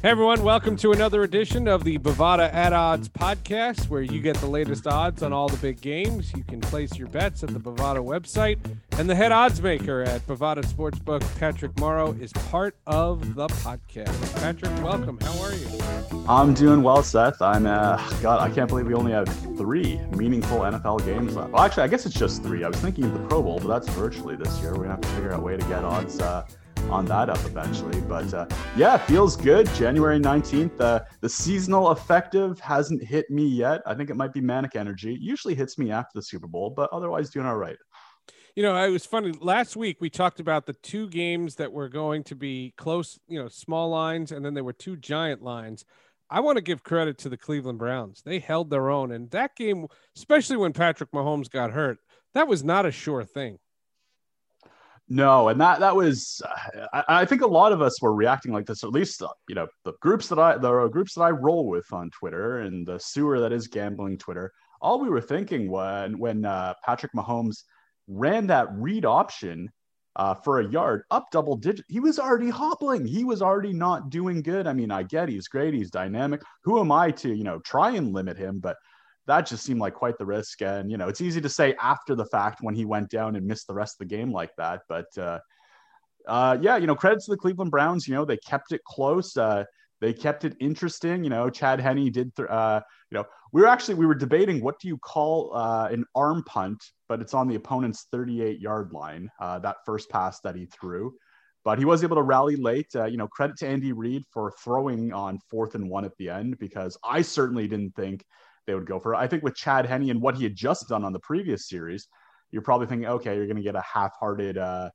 Hey everyone, welcome to another edition of the Bovada at Odds podcast, where you get the latest odds on all the big games. You can place your bets at the Bovada website, and the head odds maker at Bovada Sportsbook, Patrick Morrow, is part of the podcast. Patrick, welcome. How are you? I'm doing well, Seth. I'm uh, God. I can't believe we only have three meaningful NFL games left. Well, actually, I guess it's just three. I was thinking of the Pro Bowl, but that's virtually this year. We're gonna have to figure out a way to get odds. Uh, on that up eventually. But uh, yeah, feels good. January 19th. Uh, the seasonal affective hasn't hit me yet. I think it might be manic energy. It usually hits me after the Super Bowl, but otherwise doing all right. You know, it was funny. Last week we talked about the two games that were going to be close, you know, small lines, and then there were two giant lines. I want to give credit to the Cleveland Browns. They held their own. And that game, especially when Patrick Mahomes got hurt, that was not a sure thing. No, and that that was I, I, think a lot of us were reacting like this. At least uh, you know the groups that I the groups that I roll with on Twitter and the sewer that is gambling Twitter. All we were thinking when when uh, Patrick Mahomes ran that read option uh, for a yard up double digit, he was already hobbling. He was already not doing good. I mean, I get he's great, he's dynamic. Who am I to you know try and limit him? But that just seemed like quite the risk. And, you know, it's easy to say after the fact when he went down and missed the rest of the game like that. But, uh, uh, yeah, you know, credit to the Cleveland Browns. You know, they kept it close. Uh, they kept it interesting. You know, Chad Henne did, th- uh, you know, we were actually, we were debating what do you call uh, an arm punt, but it's on the opponent's 38 yard line, uh, that first pass that he threw. But he was able to rally late. Uh, you know, credit to Andy Reid for throwing on fourth and one at the end because I certainly didn't think they would go for. I think with Chad Henne and what he had just done on the previous series, you're probably thinking, okay, you're going to get a half-hearted, uh,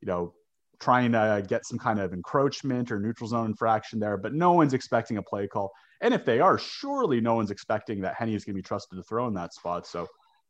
you know, trying to get some kind of encroachment or neutral zone infraction there, but no one's expecting a play call. And if they are, surely no one's expecting that Henne is going to be trusted to throw in that spot. So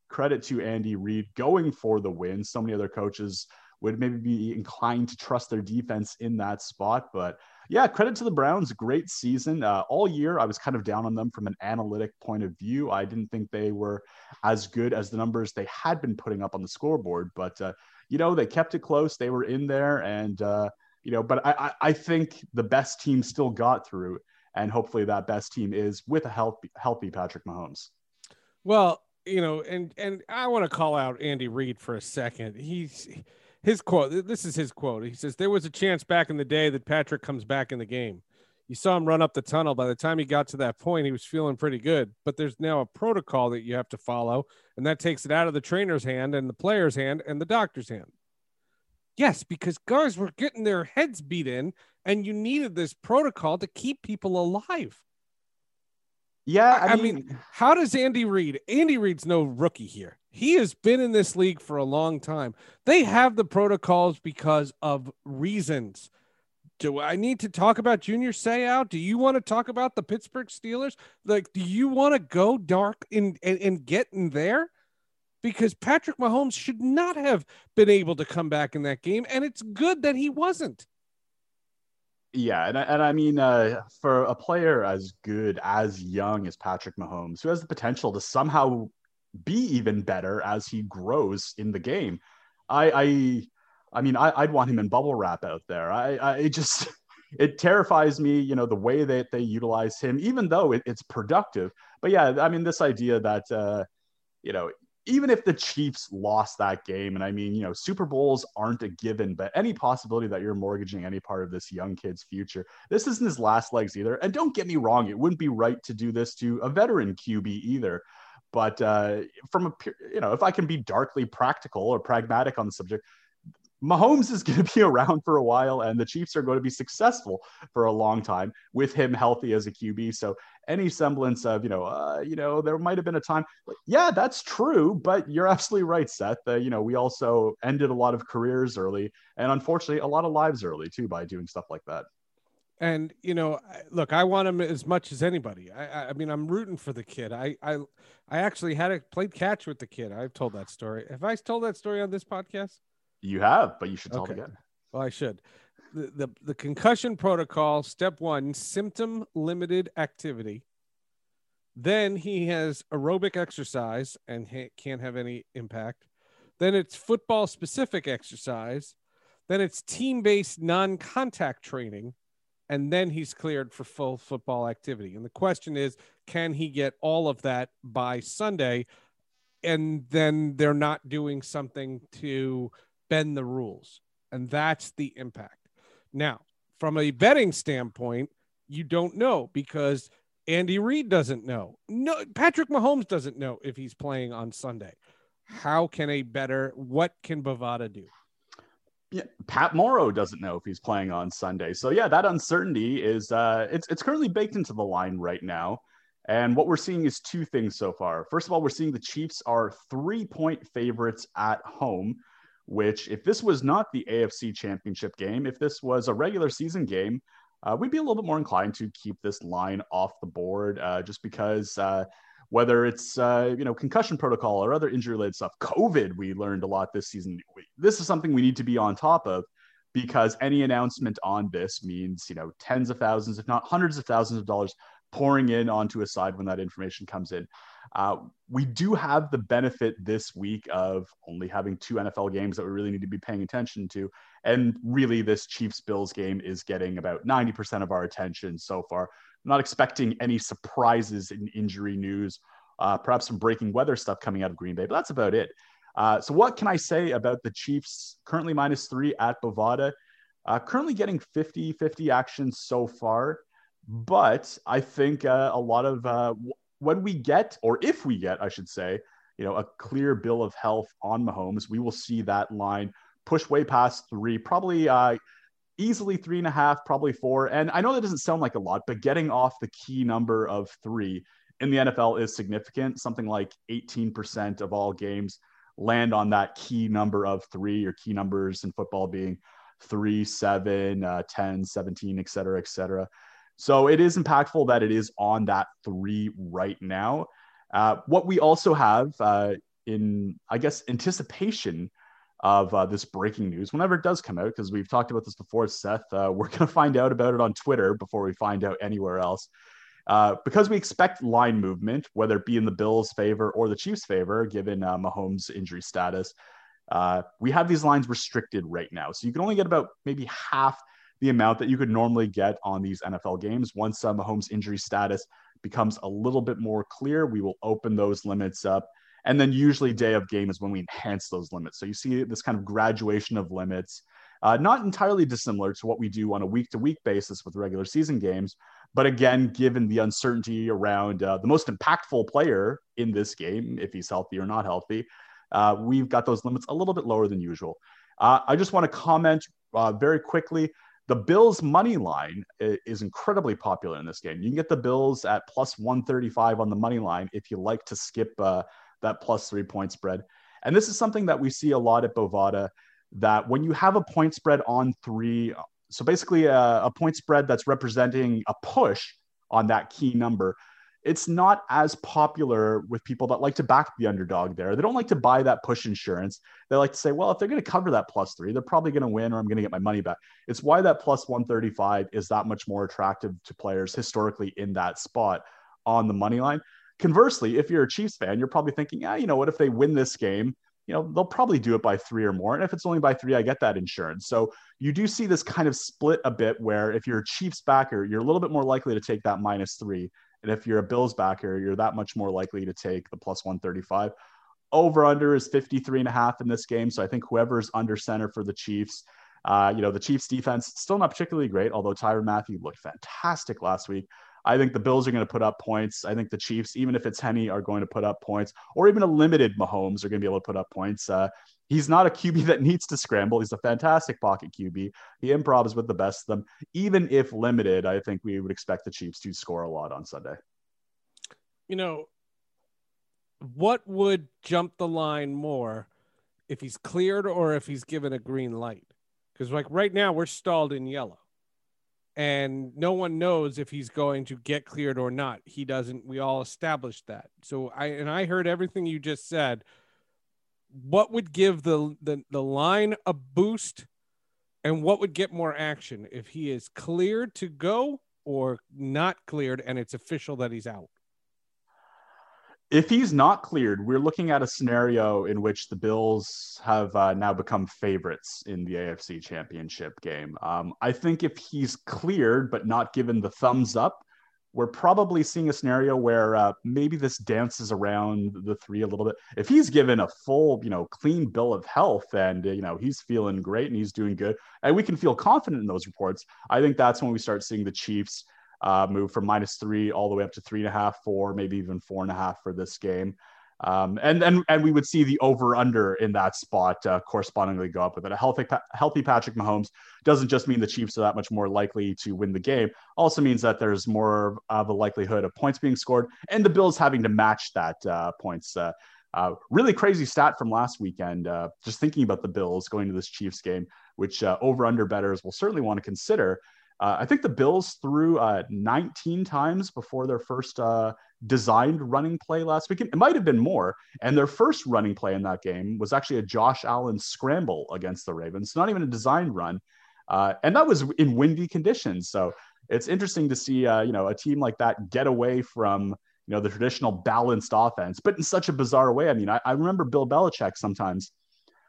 credit to Andy Reid going for the win. So many other coaches would maybe be inclined to trust their defense in that spot, but yeah, credit to the Browns. Great season. Uh, all year, I was kind of down on them from an analytic point of view. I didn't think they were as good as the numbers they had been putting up on the scoreboard, but, uh, you know, they kept it close. They were in there. And, uh, you know, but I, I think the best team still got through. And hopefully that best team is with a healthy, healthy Patrick Mahomes. Well, you know, and and I want to call out Andy Reid for a second. He's his quote this is his quote. He says there was a chance back in the day that patrick comes back in the game. You saw him run up the tunnel. By the time he got to that point he was feeling pretty good. But there's now a protocol that you have to follow and that takes it out of the trainer's hand and the player's hand and the doctor's hand. Yes because guys were getting their heads beat in and you needed this protocol to keep people alive. Yeah i, I mean, mean how does andy reid andy reid's no rookie here he has been in this league for a long time. They have the protocols because of reasons. Do I need to talk about Junior Seau? Do you want to talk about the Pittsburgh Steelers? Like, do you want to go dark and, and, and get in there? Because Patrick Mahomes should not have been able to come back in that game, and it's good that he wasn't. Yeah, and I, and I mean, uh, for a player as good, as young as Patrick Mahomes, who has the potential to somehow be even better as he grows in the game. I I I mean I, would want him in bubble wrap out there. I I it just it terrifies me, you know, the way that they utilize him, even though it, it's productive. But yeah, I mean this idea that uh, you know even if the Chiefs lost that game, and I mean, you know, Super Bowls aren't a given, but any possibility that you're mortgaging any part of this young kid's future, this isn't his last legs either. And don't get me wrong, it wouldn't be right to do this to a veteran QB either. But uh, from a you know, if I can be darkly practical or pragmatic on the subject, Mahomes is going to be around for a while, and the Chiefs are going to be successful for a long time with him healthy as a QB. So any semblance of you know, uh, you know, there might have been a time. Yeah, that's true, but you're absolutely right, Seth. Uh, you know, we also ended a lot of careers early, and unfortunately, a lot of lives early too by doing stuff like that. And you know, look, I want him as much as anybody. I, I mean, I'm rooting for the kid. I, I, I actually had a played catch with the kid. I've told that story. Have I told that story on this podcast? You have, but you should tell okay. it again. Well, I should. The, the the concussion protocol. Step one: symptom limited activity. Then he has aerobic exercise and ha- can't have any impact. Then it's football specific exercise. Then it's team based non contact training and then he's cleared for full football activity. And the question is, can he get all of that by Sunday? And then they're not doing something to bend the rules. And that's the impact. Now, from a betting standpoint, you don't know because Andy Reid doesn't know. No, Patrick Mahomes doesn't know if he's playing on Sunday. How can a better, what can Bovada do? Yeah, Pat Morrow doesn't know if he's playing on Sunday. So yeah, that uncertainty is uh, it's it's currently baked into the line right now. And what we're seeing is two things so far. First of all, we're seeing the Chiefs are three point favorites at home, which if this was not the AFC Championship game, if this was a regular season game, uh, we'd be a little bit more inclined to keep this line off the board, uh, just because uh, whether it's uh, you know concussion protocol or other injury related stuff. Covid we learned a lot this season. This is something we need to be on top of because any announcement on this means you know tens of thousands if not hundreds of thousands of dollars pouring in onto a side when that information comes in. Uh, we do have the benefit this week of only having two nfl games that we really need to be paying attention to. And really this chiefs bills game is getting about 90% of our attention so far I'm not expecting any surprises in injury news, uh, perhaps some breaking weather stuff coming out of Green Bay, but that's about it. Uh, so, what can I say about the Chiefs currently minus three at Bovada? Uh, currently getting 50 50 action so far, but I think uh, a lot of uh, when we get, or if we get, I should say, you know, a clear bill of health on Mahomes, we will see that line push way past three, probably uh, easily three and a half, probably four. And I know that doesn't sound like a lot, but getting off the key number of three in the NFL is significant. Something like 18% of all games land on that key number of three or key numbers in football being three, seven, uh, 10, 17, et cetera, et cetera. So it is impactful that it is on that three right now. Uh, what we also have uh, in, I guess, anticipation of uh, this breaking news whenever it does come out, because we've talked about this before, Seth. Uh, we're going to find out about it on Twitter before we find out anywhere else. Uh, because we expect line movement, whether it be in the Bills' favor or the Chiefs' favor, given uh, Mahomes' injury status, uh, we have these lines restricted right now. So you can only get about maybe half the amount that you could normally get on these NFL games. Once uh, Mahomes' injury status becomes a little bit more clear, we will open those limits up and then usually day of game is when we enhance those limits. So you see this kind of graduation of limits, uh, not entirely dissimilar to what we do on a week to week basis with regular season games. But again, given the uncertainty around uh, the most impactful player in this game, if he's healthy or not healthy, uh, we've got those limits a little bit lower than usual. Uh, I just want to comment uh, very quickly. The Bills money line is incredibly popular in this game. You can get the Bills at plus 135 on the money line if you like to skip uh, that plus three point spread. And this is something that we see a lot at Bovada that when you have a point spread on three, so basically a, a point spread that's representing a push on that key number, it's not as popular with people that like to back the underdog there. They don't like to buy that push insurance. They like to say, well, if they're going to cover that plus three, they're probably going to win or I'm going to get my money back. It's why that plus 135 is that much more attractive to players historically in that spot on the money line. Conversely, if you're a Chiefs fan, you're probably thinking, ah, you know what, if they win this game, you know, they'll probably do it by three or more. And if it's only by three, I get that insurance. So you do see this kind of split a bit where if you're a Chiefs backer, you're a little bit more likely to take that minus three. And if you're a Bills backer, you're that much more likely to take the plus 135. Over under is 53 and a half in this game. So I think whoever's under center for the Chiefs, uh, you know, the Chiefs defense still not particularly great, although Tyrann Mathieu looked fantastic last week. I think the Bills are going to put up points. I think the Chiefs, even if it's Henne, are going to put up points, or even a limited Mahomes are going to be able to put up points. Uh, he's not a QB that needs to scramble. He's a fantastic pocket QB. He improves with the best of them. Even if limited, I think we would expect the Chiefs to score a lot on Sunday. You know, what would jump the line more if he's cleared or if he's given a green light? Because, like, right now we're stalled in yellow and no one knows if he's going to get cleared or not. He doesn't. We all established that. So I and I heard everything you just said. What would give the the, the line a boost, and what would get more action if he is cleared to go or not cleared and it's official that he's out? If he's not cleared, we're looking at a scenario in which the Bills have uh, now become favorites in the AFC Championship game. Um, I think if he's cleared but not given the thumbs up, we're probably seeing a scenario where uh, maybe this dances around the three a little bit. If he's given a full, you know, clean bill of health and, you know, he's feeling great and he's doing good, and we can feel confident in those reports, I think that's when we start seeing the Chiefs uh, move from minus three all the way up to three and a half, four, maybe even four and a half for this game. Um, and and and we would see the over under in that spot uh, correspondingly go up with it. A healthy healthy Patrick Mahomes doesn't just mean the Chiefs are that much more likely to win the game. Also means that there's more of a likelihood of points being scored, and the Bills having to match that uh, points. Uh, uh really crazy stat from last weekend. Uh, just thinking about the Bills going to this Chiefs game, which uh, over under betters will certainly want to consider. Uh, I think the Bills threw uh, 19 times before their first uh, designed running play last weekend. It might have been more. And their first running play in that game was actually a Josh Allen scramble against the Ravens, not even a designed run. Uh, and that was in windy conditions. So it's interesting to see, uh, you know, a team like that get away from, you know, the traditional balanced offense, but in such a bizarre way. I mean, I, I remember Bill Belichick sometimes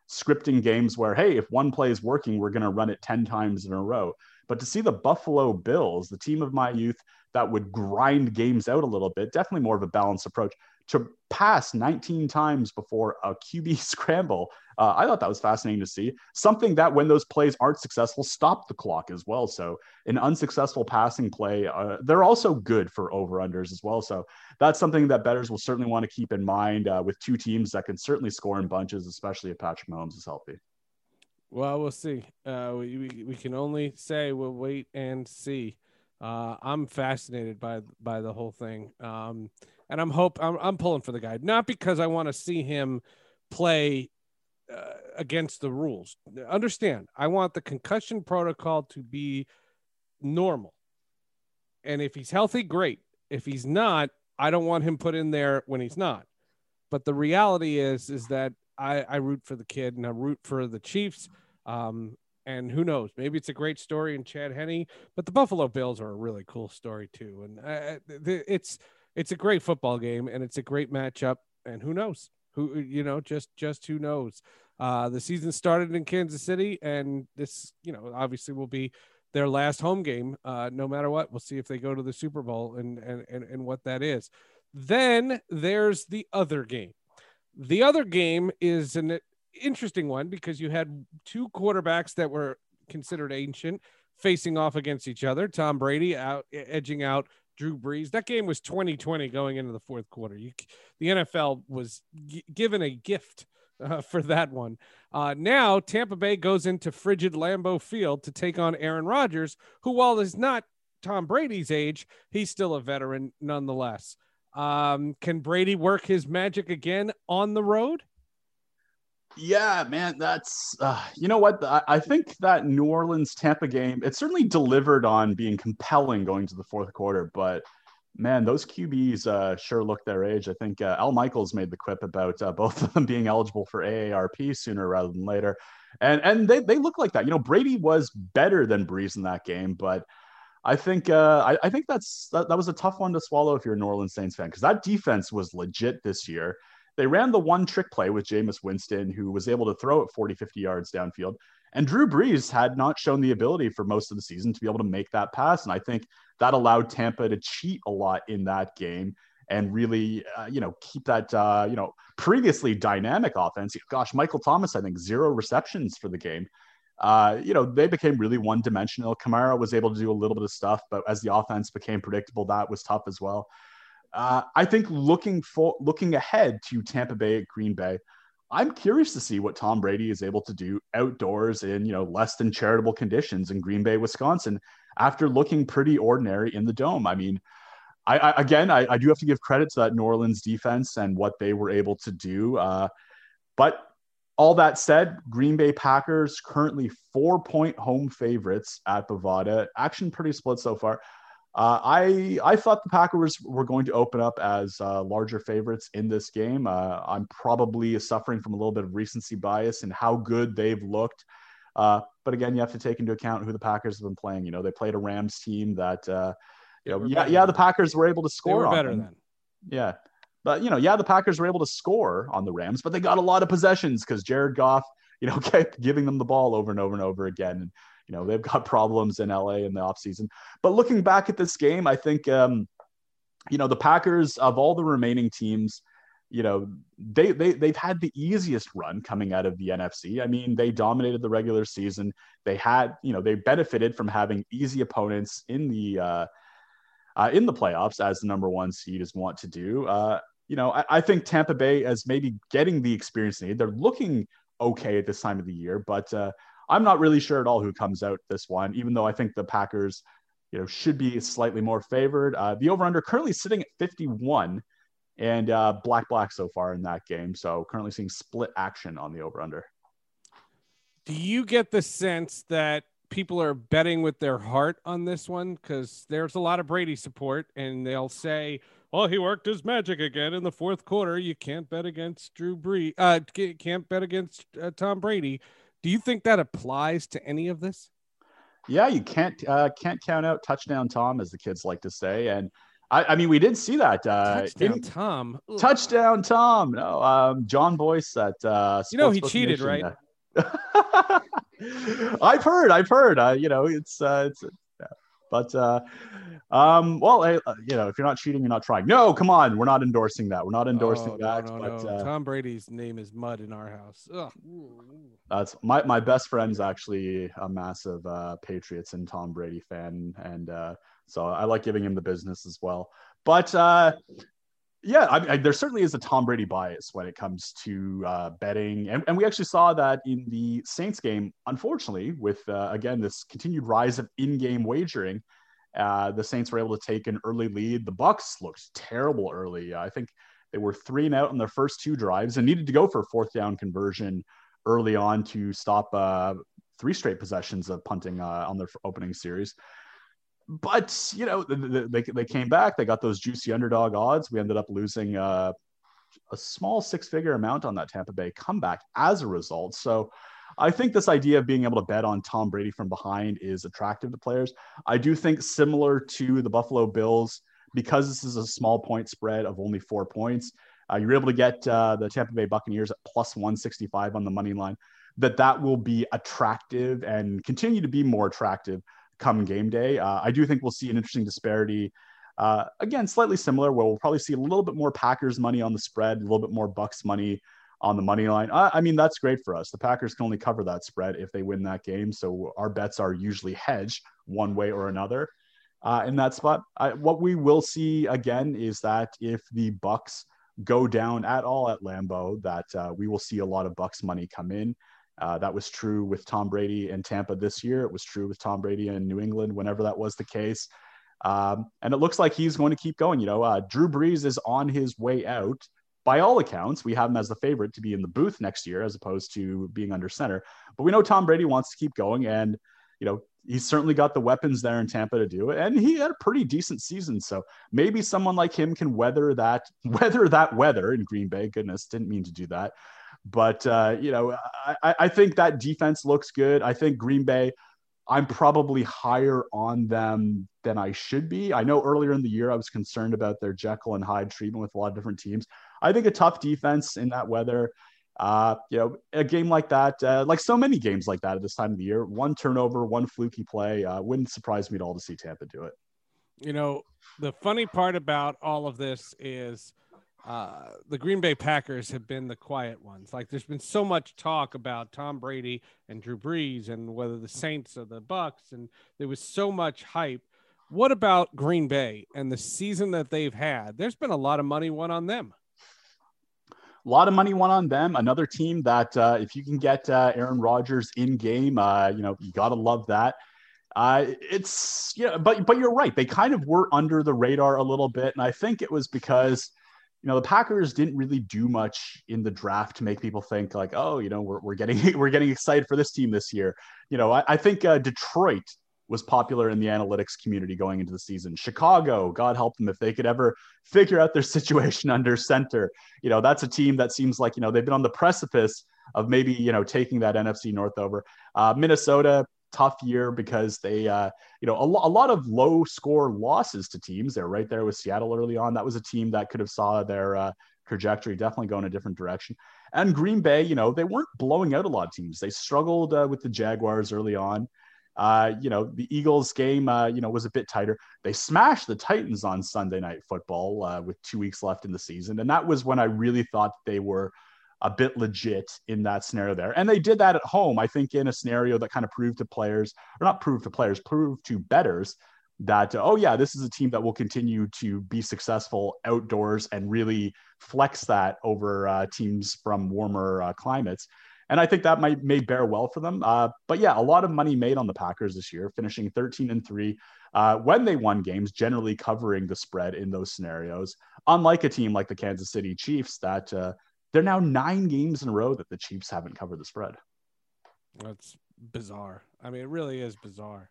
scripting games where, hey, if one play is working, we're going to run it 10 times in a row. But to see the Buffalo Bills, the team of my youth that would grind games out a little bit, definitely more of a balanced approach, to pass 19 times before a QB scramble. Uh, I thought that was fascinating to see. Something that, when those plays aren't successful, stop the clock as well. So, an unsuccessful passing play, uh, they're also good for over unders as well. So, that's something that betters will certainly want to keep in mind uh, with two teams that can certainly score in bunches, especially if Patrick Mahomes is healthy. Well, we'll see. Uh, we, we, we can only say we'll wait and see. Uh, I'm fascinated by by the whole thing, um, and I'm hope I'm, I'm pulling for the guy not because I want to see him play uh, against the rules. Understand? I want the concussion protocol to be normal, and if he's healthy, great. If he's not, I don't want him put in there when he's not. But the reality is, is that I, I root for the kid and I root for the Chiefs. Um, and who knows? Maybe it's a great story in Chad Henne, but the Buffalo Bills are a really cool story too. And uh, it's it's a great football game and it's a great matchup. And who knows? Who you know? Just just who knows? Uh, the season started in Kansas City, and this you know obviously will be their last home game. Uh, no matter what, we'll see if they go to the Super Bowl and and and, and what that is. Then there's the other game the other game is an interesting one because you had two quarterbacks that were considered ancient facing off against each other. Tom Brady out edging out Drew Brees. That game was 2020 going into the fourth quarter. You, the NFL was g- given a gift uh, for that one. Uh, now Tampa Bay goes into frigid Lambeau Field to take on Aaron Rodgers, who, while is not Tom Brady's age, he's still a veteran nonetheless. Um, can Brady work his magic again on the road? Yeah, man, that's uh, you know what I, think that New Orleans Tampa game it certainly delivered on being compelling going to the fourth quarter, but man, those QBs uh, sure look their age. I think uh, Al Michaels made the quip about uh, both of them being eligible for AARP sooner rather than later, and and they they look like that. You know, Brady was better than Brees in that game, but I think uh, I, I, think that's that, that was a tough one to swallow if you're a New Orleans Saints fan because that defense was legit this year. They ran the one trick play with Jameis Winston, who was able to throw it 40, 50 yards downfield. And Drew Brees had not shown the ability for most of the season to be able to make that pass. And I think that allowed Tampa to cheat a lot in that game and really, uh, you know, keep that, uh, you know, previously dynamic offense. Gosh, Michael Thomas, I think zero receptions for the game uh, you know, they became really one dimensional. Kamara was able to do a little bit of stuff, but as the offense became predictable, that was tough as well. Uh, I think looking for looking ahead to Tampa Bay at Green Bay, I'm curious to see what Tom Brady is able to do outdoors in you know less than charitable conditions in Green Bay, Wisconsin, after looking pretty ordinary in the dome. I mean, I, I again, I, I, do have to give credit to that New Orleans defense and what they were able to do. Uh, but all that said, Green Bay Packers currently four point home favorites at Bovada. Action pretty split so far. Uh, I I thought the Packers were going to open up as uh, larger favorites in this game. Uh, I'm probably suffering from a little bit of recency bias and how good they've looked. Uh, but again, you have to take into account who the Packers have been playing. You know, they played a Rams team that, uh, you know, yeah, yeah, the Packers were able to score. They were better than. Yeah, But you know, yeah, the Packers were able to score on the Rams, but they got a lot of possessions because Jared Goff, you know, kept giving them the ball over and over and over again. And you know, they've got problems in LA in the offseason. But looking back at this game, I think um, you know, the Packers of all the remaining teams, you know, they they they've had the easiest run coming out of the NFC. I mean, they dominated the regular season. They had, you know, they benefited from having easy opponents in the uh, uh, in the playoffs as the number one seed is want to do. Uh, you know, I, I, think Tampa Bay is maybe getting the experience they need. They're looking okay at this time of the year, but uh, I'm not really sure at all who comes out this one, even though I think the Packers, you know, should be slightly more favored. Uh, the over-under currently sitting at 51 and uh, black black so far in that game. So currently seeing split action on the over-under. Do you get the sense that people are betting with their heart on this one because there's a lot of Brady support, and they'll say, "Well, he worked his magic again in the fourth quarter. You can't bet against Drew Brees. Uh, can't bet against uh, Tom Brady." Do you think that applies to any of this? Yeah, you can't uh, can't count out touchdown Tom, as the kids like to say, and I, I mean we did see that uh, touchdown in, Tom. Touchdown Tom. No, um, Jon Bois at uh, you know he cheated, Nation, right? I've heard, I've heard. Uh, you know, it's uh, it's. But uh, um, well, I, uh, you know, if you're not cheating, you're not trying. No, come on, we're not endorsing that. We're not endorsing oh, that. No, no, but, no. Uh, Tom Brady's name is mud in our house. Ugh. That's my my best friend's actually a massive uh, Patriots and Tom Brady fan, and uh, so I like giving him the business as well. But uh, yeah, I, I, there certainly is a Tom Brady bias when it comes to uh, betting, and, and we actually saw that in the Saints game. Unfortunately, with uh, again this continued rise of in-game wagering, uh, the Saints were able to take an early lead. The Bucks looked terrible early. I think they were three and out on their first two drives and needed to go for a fourth down conversion early on to stop uh, three straight possessions of punting uh, on their opening series but you know they, they came back. They got those juicy underdog odds. We ended up losing uh, a small six figure amount on that tampa bay comeback as a result. So i think this idea of being able to bet on tom brady from behind is attractive to players. I do think similar to the buffalo bills because this is a small point spread of only four points uh, you're able to get uh, the tampa bay buccaneers at plus 165 on the money line that that will be attractive and continue to be more attractive come game day. Uh, I do think we'll see an interesting disparity. Uh, again, slightly similar, where we'll probably see a little bit more Packers money on the spread, a little bit more Bucks money on the money line. I, I, mean, that's great for us. The Packers can only cover that spread if they win that game. So our bets are usually hedged one way or another uh, in that spot. I, what we will see again is that if the Bucks go down at all at Lambeau, that uh, we will see a lot of Bucks money come in. Uh, that was true with Tom Brady in Tampa this year. It was true with Tom Brady in New England whenever that was the case. Um, and it looks like he's going to keep going. You know, uh, Drew Brees is on his way out. By all accounts, we have him as the favorite to be in the booth next year as opposed to being under center. But we know Tom Brady wants to keep going. And, you know, he's certainly got the weapons there in Tampa to do it. And he had a pretty decent season. So maybe someone like him can weather that, weather that weather in Green Bay. Goodness, didn't mean to do that. But uh, you know, I, I think that defense looks good. I think Green Bay. I'm probably higher on them than I should be. I know earlier in the year I was concerned about their Jekyll and Hyde treatment with a lot of different teams. I think a tough defense in that weather, uh, you know, a game like that, uh, like so many games like that at this time of the year, one turnover, one fluky play, uh, wouldn't surprise me at all to see Tampa do it. You know, the funny part about all of this is uh, the Green Bay Packers have been the quiet ones. Like there's been so much talk about Tom Brady and Drew Brees and whether the Saints or the Bucks, and there was so much hype. What about Green Bay and the season that they've had? There's been a lot of money won on them. A lot of money won on them. Another team that, uh, if you can get uh, Aaron Rodgers in game, uh, you know you gotta love that. Uh, it's yeah, but but you're right. They kind of were under the radar a little bit, and I think it was because you know, the Packers didn't really do much in the draft to make people think like, oh, you know, we're, we're getting we're getting excited for this team this year. You know, I, I think uh, Detroit was popular in the analytics community going into the season. Chicago, God help them if they could ever figure out their situation under center. You know, that's a team that seems like you know they've been on the precipice of maybe you know taking that NFC North over. Uh, Minnesota, tough year because they, uh, you know, a, lo- a lot of low score losses to teams. They're right there with Seattle early on. That was a team that could have saw their uh, trajectory definitely go in a different direction. And Green Bay, you know, they weren't blowing out a lot of teams. They struggled uh, with the Jaguars early on. Uh, you know, the Eagles game, uh, you know, was a bit tighter. They smashed the Titans on Sunday Night Football uh, with two weeks left in the season, and that was when I really thought they were a bit legit in that scenario there. And they did that at home, I think, in a scenario that kind of proved to players, or not proved to players, proved to betters that oh yeah this is a team that will continue to be successful outdoors and really flex that over uh, teams from warmer uh, climates. And i think that might may bear well for them. Uh, but yeah a lot of money made on the packers this year finishing 13 and 3 uh, when they won games generally covering the spread in those scenarios. Unlike a team like the kansas city chiefs that uh, they're now nine games in a row that the chiefs haven't covered the spread that's bizarre i mean it really is bizarre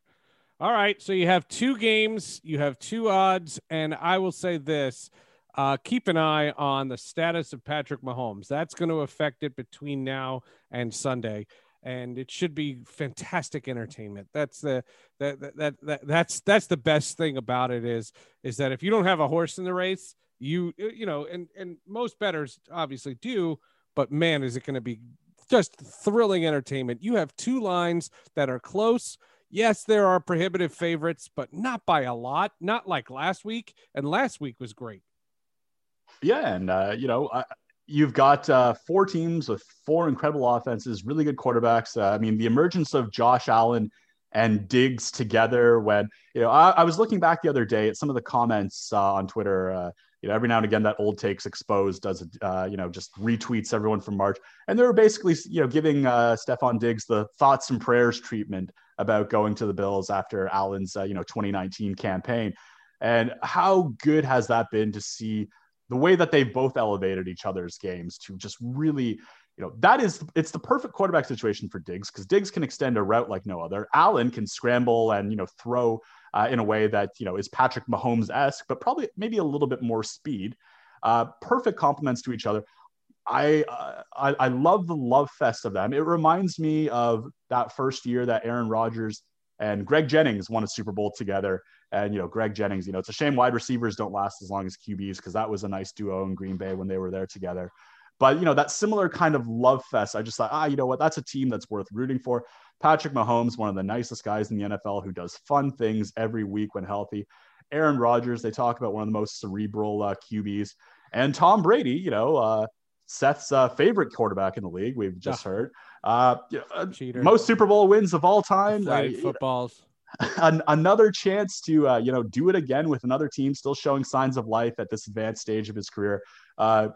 all right. So you have two games, you have two odds, and I will say this. Uh, keep an eye on the status of Patrick Mahomes. That's going to affect it between now and Sunday, and it should be fantastic entertainment. That's the that that, that, that that's that's the best thing about it is is that if you don't have a horse in the race, you you know, and and most betters obviously do, but man, is it going to be just thrilling entertainment. You have two lines that are close yes, there are prohibitive favorites, but not by a lot, not like last week. And last week was great. Yeah. And, uh, you know, I, you've got uh, four teams with four incredible offenses, really good quarterbacks. Uh, I mean, the emergence of Josh Allen and Diggs together when, you know, I, I was looking back the other day at some of the comments uh, on Twitter. Uh, you know, every now and again that old takes exposed does, uh, you know, just retweets everyone from March. And they were basically, you know, giving uh, Stefon Diggs the thoughts and prayers treatment about going to the Bills after Allen's, uh, you know, 2019 campaign. And how good has that been to see the way that they've both elevated each other's games to just really, you know, that is it's the perfect quarterback situation for Diggs because Diggs can extend a route like no other. Allen can scramble and you know throw uh, in a way that you know is Patrick Mahomes esque, but probably maybe a little bit more speed. Uh, perfect complements to each other. I, uh, I, I love the love fest of them. It reminds me of that first year that Aaron Rodgers and Greg Jennings won a Super Bowl together. And you know, Greg Jennings, you know, it's a shame wide receivers don't last as long as QBs because that was a nice duo in Green Bay when they were there together. But you know, that similar kind of love fest, I just thought, ah, you know what, that's a team that's worth rooting for. Patrick Mahomes, one of the nicest guys in the NFL who does fun things every week when healthy. Aaron Rodgers, they talk about one of the most cerebral uh, QBs. And Tom Brady, you know, uh, Seth's uh, favorite quarterback in the league. We've just oh. heard uh, uh most Super Bowl wins of all time. Uh, footballs. An, another chance to uh, you know do it again with another team still showing signs of life at this advanced stage of his career. Uh,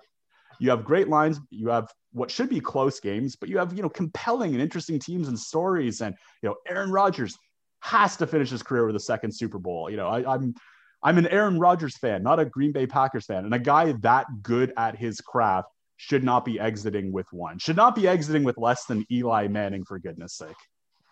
you have great lines. You have what should be close games, but you have you know compelling and interesting teams and stories. And you know Aaron Rodgers has to finish his career with a second Super Bowl. You know I, I'm I'm an Aaron Rodgers fan, not a Green Bay Packers fan, and a guy that good at his craft should not be exiting with one, should not be exiting with less than Eli Manning, for goodness sake.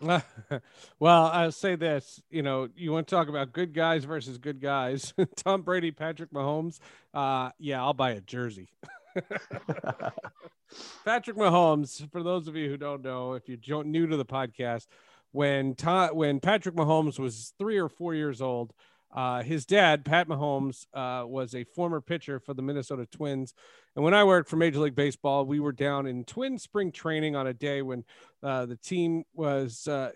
well, I'll say this. You know, you want to talk about good guys versus good guys. Tom Brady, Patrick Mahomes. Uh, yeah, I'll buy a jersey. Patrick Mahomes, for those of you who don't know, if you're new to the podcast, when when Patrick Mahomes was three or four years old, uh, his dad, Pat Mahomes, uh, was a former pitcher for the Minnesota Twins. And when I worked for Major League Baseball, we were down in Twin spring training on a day when uh, the team was, uh,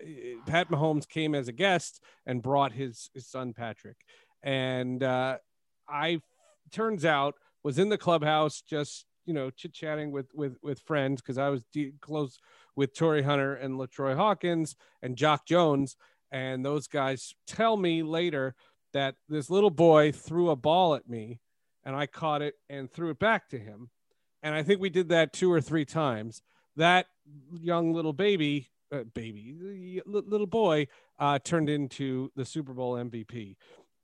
Pat Mahomes came as a guest and brought his, his son, Patrick. And uh, I, turns out, was in the clubhouse just, you know, chit chatting with, with, with friends because I was de- close with Torii Hunter and LaTroy Hawkins and Jacque Jones. And those guys tell me later that this little boy threw a ball at me and I caught it and threw it back to him. And I think we did that two or three times. That young little baby, uh, baby, little boy, uh, turned into the Super Bowl MVP.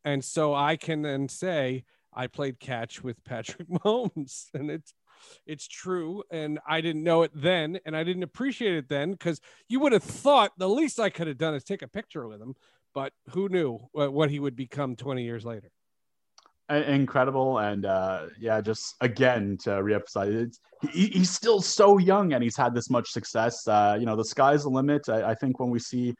And so I can then say I played catch with Patrick Mahomes, and it's it's true. And I didn't know it then, and I didn't appreciate it then because you would have thought the least I could have done is take a picture with him but who knew what he would become 20 years later? Incredible. And uh, yeah, just again to reemphasize, he, he's still so young and he's had this much success. Uh, you know, the sky's the limit. I, I think when we see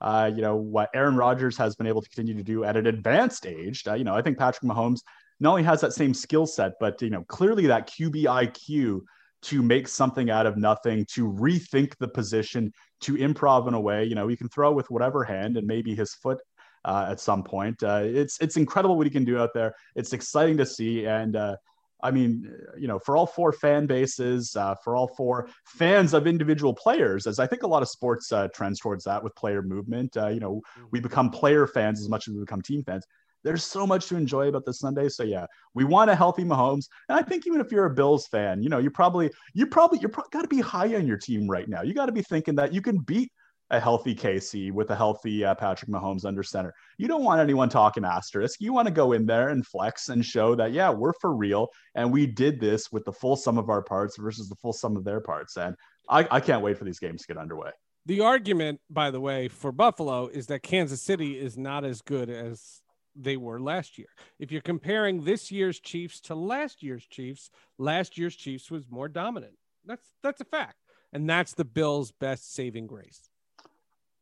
uh, you know, what Aaron Rodgers has been able to continue to do at an advanced age. Uh, you know, I think Patrick Mahomes not only has that same skill set, but, you know, clearly that QB IQ to make something out of nothing, to rethink the position, to improv in a way. You know, he can throw with whatever hand and maybe his foot uh, at some point. Uh, it's it's incredible what he can do out there. It's exciting to see, and uh, I mean, you know, for all four fan bases, uh, for all four fans of individual players, as I think a lot of sports uh, trends towards that with player movement. Uh, you know, we become player fans as much as we become team fans. There's so much to enjoy about this Sunday. So yeah, we want a healthy Mahomes, and I think even if you're a Bills fan, you know, you probably you probably you're pro- got to be high on your team right now. You got to be thinking that you can beat a healthy KC with a healthy uh, Patrick Mahomes under center. You don't want anyone talking asterisk. You want to go in there and flex and show that, yeah, we're for real. And we did this with the full sum of our parts versus the full sum of their parts. And I, I can't wait for these games to get underway. The argument, by the way, for Buffalo is that Kansas City is not as good as they were last year. If you're comparing this year's Chiefs to last year's Chiefs, last year's Chiefs was more dominant. That's that's a fact. And that's the Bills' best saving grace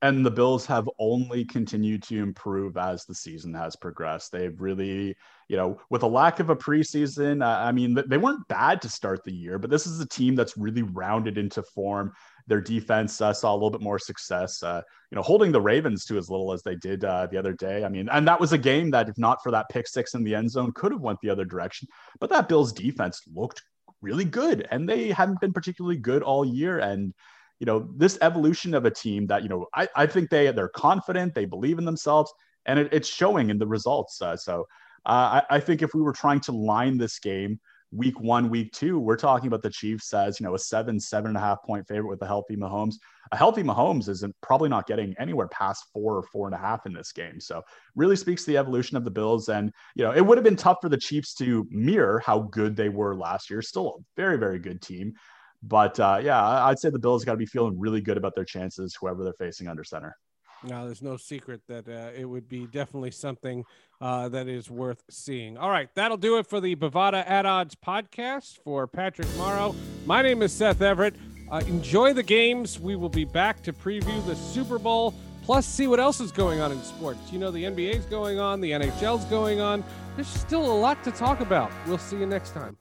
and the Bills have only continued to improve as the season has progressed. They've really, you know, with a lack of a preseason, I mean, they weren't bad to start the year, but this is a team that's really rounded into form. Their defense uh, saw a little bit more success, uh, you know, holding the Ravens to as little as they did uh, the other day. I mean, and that was a game that, if not for that pick six in the end zone, could have went the other direction. But that Bills defense looked really good, and they haven't been particularly good all year. And you know, this evolution of a team that, you know, I, I think they, they're confident, they believe in themselves, and it, it's showing in the results. Uh, so uh, I, I think if we were trying to line this game week one, week two, we're talking about the Chiefs as, you know, a seven, seven and a half point favorite with a healthy Mahomes. A healthy Mahomes isn't probably not getting anywhere past four or four and a half in this game. So really speaks to the evolution of the Bills. And, you know, it would have been tough for the Chiefs to mirror how good they were last year. Still a very, very good team. But uh, yeah, I'd say the Bills got to be feeling really good about their chances, whoever they're facing under center. No, there's no secret that uh, it would be definitely something uh, that is worth seeing. All right, that'll do it for the Bovada at Odds podcast for Patrick Morrow. My name is Seth Everett. Uh, enjoy the games. We will be back to preview the Super Bowl, plus see what else is going on in sports. You know, the NBA is going on, the NHL is going on. There's still a lot to talk about. We'll see you next time.